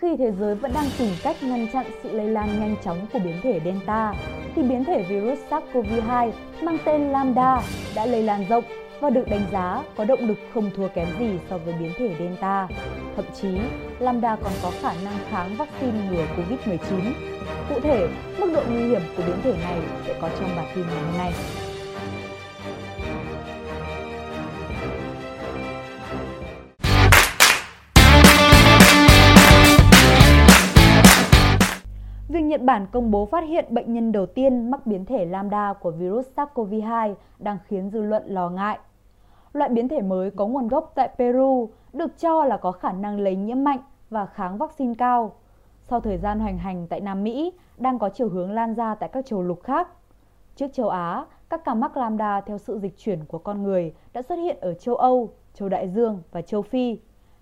khi thế giới vẫn đang tìm cách ngăn chặn sự lây lan nhanh chóng của biến thể Delta, thì biến thể virus SARS-CoV-2 mang tên Lambda đã lây lan rộng và được đánh giá có động lực không thua kém gì so với biến thể Delta. Thậm chí, Lambda còn có khả năng kháng vaccine ngừa COVID-19. Cụ thể, mức độ nguy hiểm của biến thể này sẽ có trong bản tin ngày hôm nay. Việc Nhật Bản công bố phát hiện bệnh nhân đầu tiên mắc biến thể Lambda của virus SARS-CoV-2 đang khiến dư luận lo ngại. Loại biến thể mới có nguồn gốc tại Peru được cho là có khả năng lây nhiễm mạnh và kháng vaccine cao. Sau thời gian hoành hành tại Nam Mỹ, đang có chiều hướng lan ra tại các châu lục khác. Trước châu Á, các ca mắc lambda theo sự dịch chuyển của con người đã xuất hiện ở châu Âu, châu Đại Dương và châu Phi.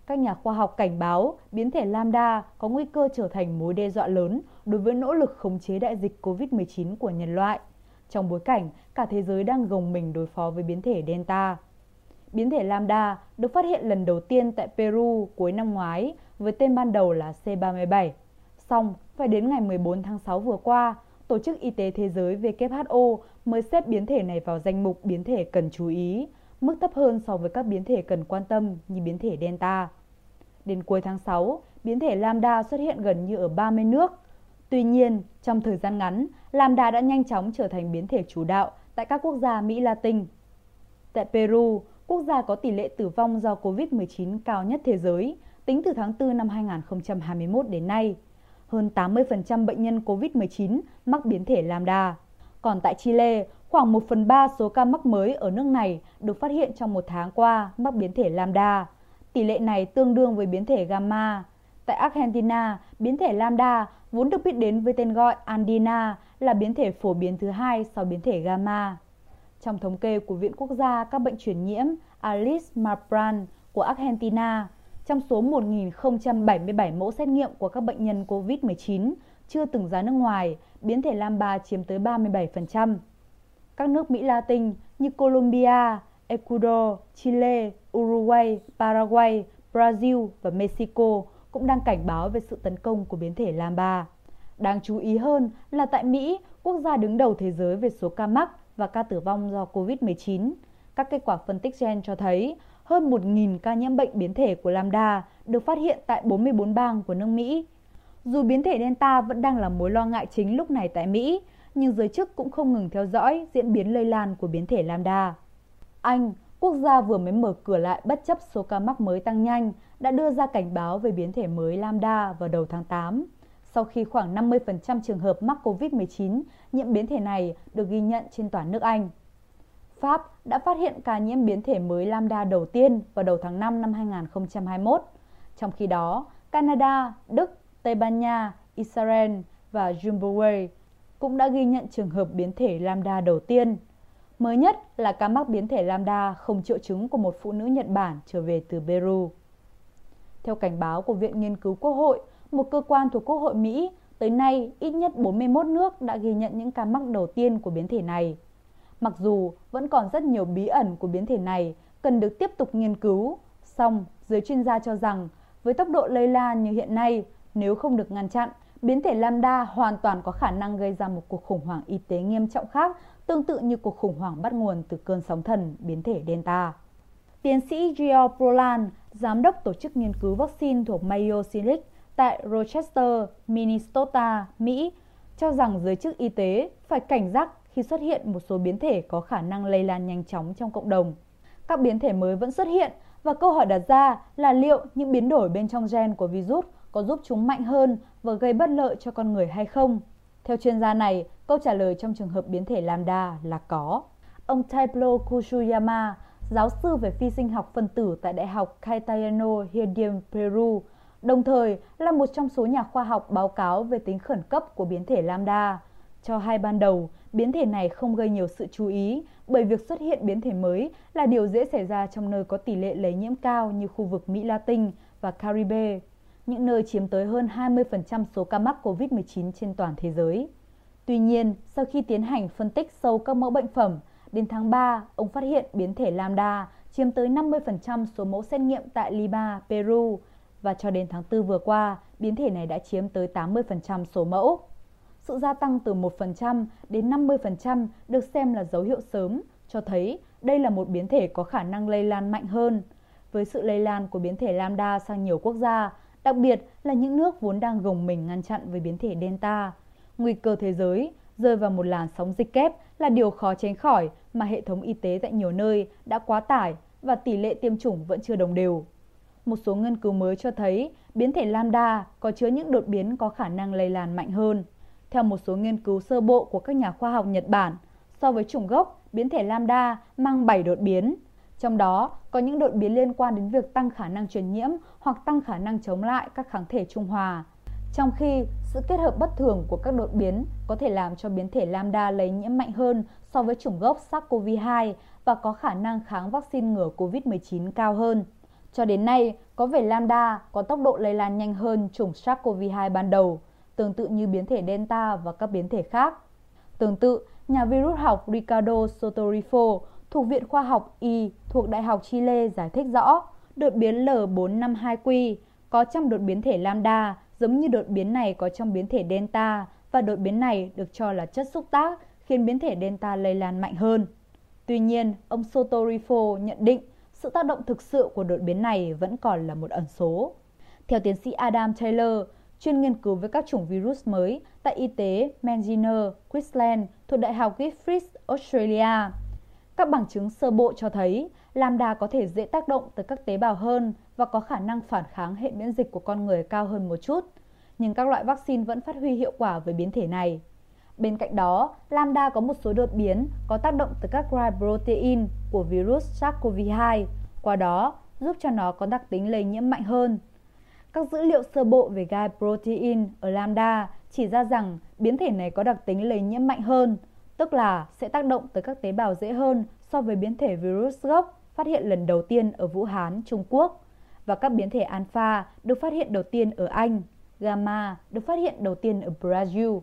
Các nhà khoa học cảnh báo biến thể lambda có nguy cơ trở thành mối đe dọa lớn đối với nỗ lực khống chế đại dịch COVID-19 của nhân loại, trong bối cảnh cả thế giới đang gồng mình đối phó với biến thể Delta. Biến thể Lambda được phát hiện lần đầu tiên tại Peru cuối năm ngoái với tên ban đầu là C37. Song, phải đến ngày 14 tháng 6 vừa qua, Tổ chức Y tế Thế giới WHO mới xếp biến thể này vào danh mục biến thể cần chú ý, mức thấp hơn so với các biến thể cần quan tâm như biến thể Delta. Đến cuối tháng 6, biến thể Lambda xuất hiện gần như ở 30 nước. Tuy nhiên, trong thời gian ngắn, Lambda đã nhanh chóng trở thành biến thể chủ đạo tại các quốc gia Mỹ Latin. Tại Peru, quốc gia có tỷ lệ tử vong do COVID-19 cao nhất thế giới, tính từ tháng 4 năm 2021 đến nay. Hơn 80% bệnh nhân COVID-19 mắc biến thể Lambda. Còn tại Chile, khoảng 1 phần 3 số ca mắc mới ở nước này được phát hiện trong một tháng qua mắc biến thể Lambda. Tỷ lệ này tương đương với biến thể Gamma. Tại Argentina, biến thể Lambda vốn được biết đến với tên gọi Andina là biến thể phổ biến thứ hai sau biến thể Gamma. Trong thống kê của Viện Quốc gia các bệnh truyền nhiễm Alice Marpran của Argentina, trong số 1.077 mẫu xét nghiệm của các bệnh nhân COVID-19 chưa từng ra nước ngoài, biến thể Lambda chiếm tới 37%. Các nước Mỹ Latin như Colombia, Ecuador, Chile, Uruguay, Paraguay, Brazil và Mexico cũng đang cảnh báo về sự tấn công của biến thể Lambda. Đáng chú ý hơn là tại Mỹ, quốc gia đứng đầu thế giới về số ca mắc và ca tử vong do COVID-19. Các kết quả phân tích gen cho thấy hơn 1.000 ca nhiễm bệnh biến thể của Lambda được phát hiện tại 44 bang của nước Mỹ. Dù biến thể Delta vẫn đang là mối lo ngại chính lúc này tại Mỹ, nhưng giới chức cũng không ngừng theo dõi diễn biến lây lan của biến thể Lambda. Anh, quốc gia vừa mới mở cửa lại bất chấp số ca mắc mới tăng nhanh, đã đưa ra cảnh báo về biến thể mới Lambda vào đầu tháng 8 sau khi khoảng 50% trường hợp mắc COVID-19 nhiễm biến thể này được ghi nhận trên toàn nước Anh. Pháp đã phát hiện ca nhiễm biến thể mới Lambda đầu tiên vào đầu tháng 5 năm 2021. Trong khi đó, Canada, Đức, Tây Ban Nha, Israel và Zimbabwe cũng đã ghi nhận trường hợp biến thể Lambda đầu tiên. Mới nhất là ca mắc biến thể Lambda không triệu chứng của một phụ nữ Nhật Bản trở về từ Peru. Theo cảnh báo của Viện Nghiên cứu Quốc hội, một cơ quan thuộc Quốc hội Mỹ, tới nay ít nhất 41 nước đã ghi nhận những ca mắc đầu tiên của biến thể này. Mặc dù vẫn còn rất nhiều bí ẩn của biến thể này cần được tiếp tục nghiên cứu, song giới chuyên gia cho rằng với tốc độ lây lan như hiện nay, nếu không được ngăn chặn, biến thể Lambda hoàn toàn có khả năng gây ra một cuộc khủng hoảng y tế nghiêm trọng khác, tương tự như cuộc khủng hoảng bắt nguồn từ cơn sóng thần biến thể Delta. Tiến sĩ Gio Prolan, giám đốc tổ chức nghiên cứu vaccine thuộc Mayo Clinic tại Rochester, Minnesota, Mỹ, cho rằng giới chức y tế phải cảnh giác khi xuất hiện một số biến thể có khả năng lây lan nhanh chóng trong cộng đồng. Các biến thể mới vẫn xuất hiện và câu hỏi đặt ra là liệu những biến đổi bên trong gen của virus có giúp chúng mạnh hơn và gây bất lợi cho con người hay không? Theo chuyên gia này, câu trả lời trong trường hợp biến thể Lambda là có. Ông Taiplo Kushuyama, giáo sư về phi sinh học phân tử tại Đại học Cayetano Heredia, Peru, đồng thời là một trong số nhà khoa học báo cáo về tính khẩn cấp của biến thể Lambda. Cho hai ban đầu, biến thể này không gây nhiều sự chú ý bởi việc xuất hiện biến thể mới là điều dễ xảy ra trong nơi có tỷ lệ lây nhiễm cao như khu vực Mỹ Latin và Caribe, những nơi chiếm tới hơn 20% số ca mắc COVID-19 trên toàn thế giới. Tuy nhiên, sau khi tiến hành phân tích sâu các mẫu bệnh phẩm, đến tháng 3, ông phát hiện biến thể Lambda chiếm tới 50% số mẫu xét nghiệm tại Lima, Peru, và cho đến tháng 4 vừa qua, biến thể này đã chiếm tới 80% số mẫu. Sự gia tăng từ 1% đến 50% được xem là dấu hiệu sớm, cho thấy đây là một biến thể có khả năng lây lan mạnh hơn. Với sự lây lan của biến thể Lambda sang nhiều quốc gia, đặc biệt là những nước vốn đang gồng mình ngăn chặn với biến thể Delta, nguy cơ thế giới rơi vào một làn sóng dịch kép là điều khó tránh khỏi mà hệ thống y tế tại nhiều nơi đã quá tải và tỷ lệ tiêm chủng vẫn chưa đồng đều. Một số nghiên cứu mới cho thấy biến thể Lambda có chứa những đột biến có khả năng lây lan mạnh hơn. Theo một số nghiên cứu sơ bộ của các nhà khoa học Nhật Bản, so với chủng gốc, biến thể Lambda mang 7 đột biến. Trong đó có những đột biến liên quan đến việc tăng khả năng truyền nhiễm hoặc tăng khả năng chống lại các kháng thể trung hòa. Trong khi sự kết hợp bất thường của các đột biến có thể làm cho biến thể Lambda lây nhiễm mạnh hơn so với chủng gốc SARS-CoV-2 và có khả năng kháng vaccine ngừa COVID-19 cao hơn. Cho đến nay, có vẻ Lambda có tốc độ lây lan nhanh hơn chủng SARS-CoV-2 ban đầu, tương tự như biến thể Delta và các biến thể khác. Tương tự, nhà virus học Ricardo Sotorifo thuộc Viện Khoa học Y thuộc Đại học Chile giải thích rõ, đột biến L452Q có trong đột biến thể Lambda giống như đột biến này có trong biến thể Delta và đột biến này được cho là chất xúc tác khiến biến thể Delta lây lan mạnh hơn. Tuy nhiên, ông Sotorifo nhận định sự tác động thực sự của đột biến này vẫn còn là một ẩn số. Theo tiến sĩ Adam Taylor, chuyên nghiên cứu với các chủng virus mới tại y tế Manchester, Queensland thuộc Đại học Griffith, Australia. Các bằng chứng sơ bộ cho thấy lambda có thể dễ tác động tới các tế bào hơn và có khả năng phản kháng hệ miễn dịch của con người cao hơn một chút, nhưng các loại vaccine vẫn phát huy hiệu quả với biến thể này. Bên cạnh đó, lambda có một số đột biến có tác động tới các gai protein của virus SARS-CoV-2, qua đó giúp cho nó có đặc tính lây nhiễm mạnh hơn. Các dữ liệu sơ bộ về gai protein ở lambda chỉ ra rằng biến thể này có đặc tính lây nhiễm mạnh hơn, tức là sẽ tác động tới các tế bào dễ hơn so với biến thể virus gốc phát hiện lần đầu tiên ở Vũ Hán, Trung Quốc và các biến thể alpha được phát hiện đầu tiên ở Anh, gamma được phát hiện đầu tiên ở Brazil.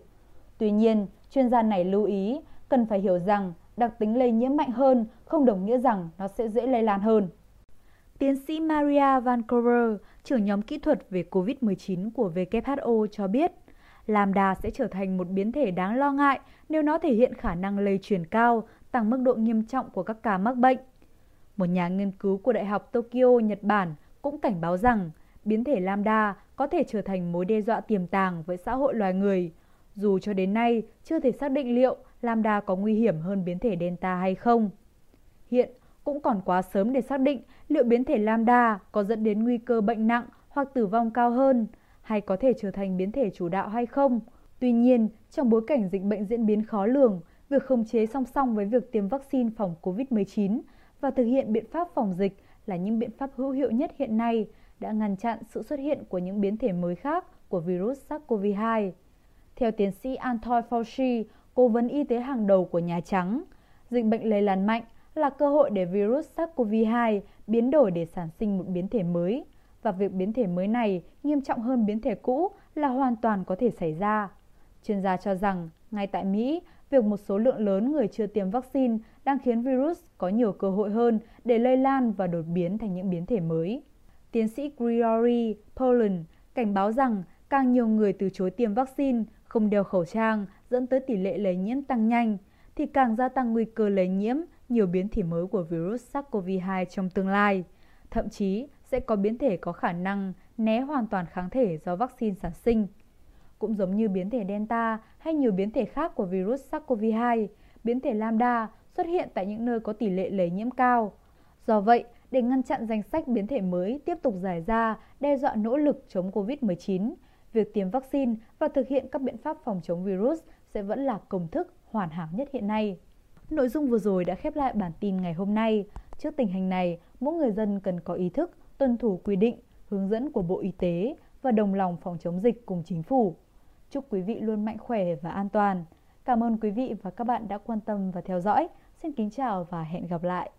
Tuy nhiên, chuyên gia này lưu ý cần phải hiểu rằng đặc tính lây nhiễm mạnh hơn không đồng nghĩa rằng nó sẽ dễ lây lan hơn. Tiến sĩ Maria Van Vancouver, trưởng nhóm kỹ thuật về COVID-19 của WHO cho biết, Lambda sẽ trở thành một biến thể đáng lo ngại nếu nó thể hiện khả năng lây truyền cao, tăng mức độ nghiêm trọng của các ca mắc bệnh. Một nhà nghiên cứu của Đại học Tokyo, Nhật Bản cũng cảnh báo rằng biến thể Lambda có thể trở thành mối đe dọa tiềm tàng với xã hội loài người, dù cho đến nay chưa thể xác định liệu Lambda có nguy hiểm hơn biến thể Delta hay không. Hiện cũng còn quá sớm để xác định liệu biến thể Lambda có dẫn đến nguy cơ bệnh nặng hoặc tử vong cao hơn, hay có thể trở thành biến thể chủ đạo hay không. Tuy nhiên, trong bối cảnh dịch bệnh diễn biến khó lường, việc khống chế song song với việc tiêm vaccine phòng COVID-19 và thực hiện biện pháp phòng dịch là những biện pháp hữu hiệu nhất hiện nay đã ngăn chặn sự xuất hiện của những biến thể mới khác của virus SARS-CoV-2. Theo tiến sĩ Anthony Fauci, cố vấn y tế hàng đầu của Nhà Trắng, dịch bệnh lây lan mạnh là cơ hội để virus SARS-CoV-2 biến đổi để sản sinh một biến thể mới và việc biến thể mới này nghiêm trọng hơn biến thể cũ là hoàn toàn có thể xảy ra. Chuyên gia cho rằng, ngay tại Mỹ, việc một số lượng lớn người chưa tiêm vaccine đang khiến virus có nhiều cơ hội hơn để lây lan và đột biến thành những biến thể mới. Tiến sĩ Gregory Poland cảnh báo rằng càng nhiều người từ chối tiêm vaccine, không đeo khẩu trang dẫn tới tỷ lệ lây nhiễm tăng nhanh, thì càng gia tăng nguy cơ lây nhiễm nhiều biến thể mới của virus SARS-CoV-2 trong tương lai. Thậm chí sẽ có biến thể có khả năng né hoàn toàn kháng thể do vaccine sản sinh. Cũng giống như biến thể Delta hay nhiều biến thể khác của virus SARS-CoV-2, biến thể Lambda xuất hiện tại những nơi có tỷ lệ lây nhiễm cao. Do vậy, để ngăn chặn danh sách biến thể mới tiếp tục giải ra đe dọa nỗ lực chống COVID-19, việc tiêm vaccine và thực hiện các biện pháp phòng chống virus sẽ vẫn là công thức hoàn hảo nhất hiện nay. Nội dung vừa rồi đã khép lại bản tin ngày hôm nay. Trước tình hình này, mỗi người dân cần có ý thức, tuân thủ quy định, hướng dẫn của Bộ Y tế và đồng lòng phòng chống dịch cùng chính phủ. Chúc quý vị luôn mạnh khỏe và an toàn. Cảm ơn quý vị và các bạn đã quan tâm và theo dõi. Xin kính chào và hẹn gặp lại.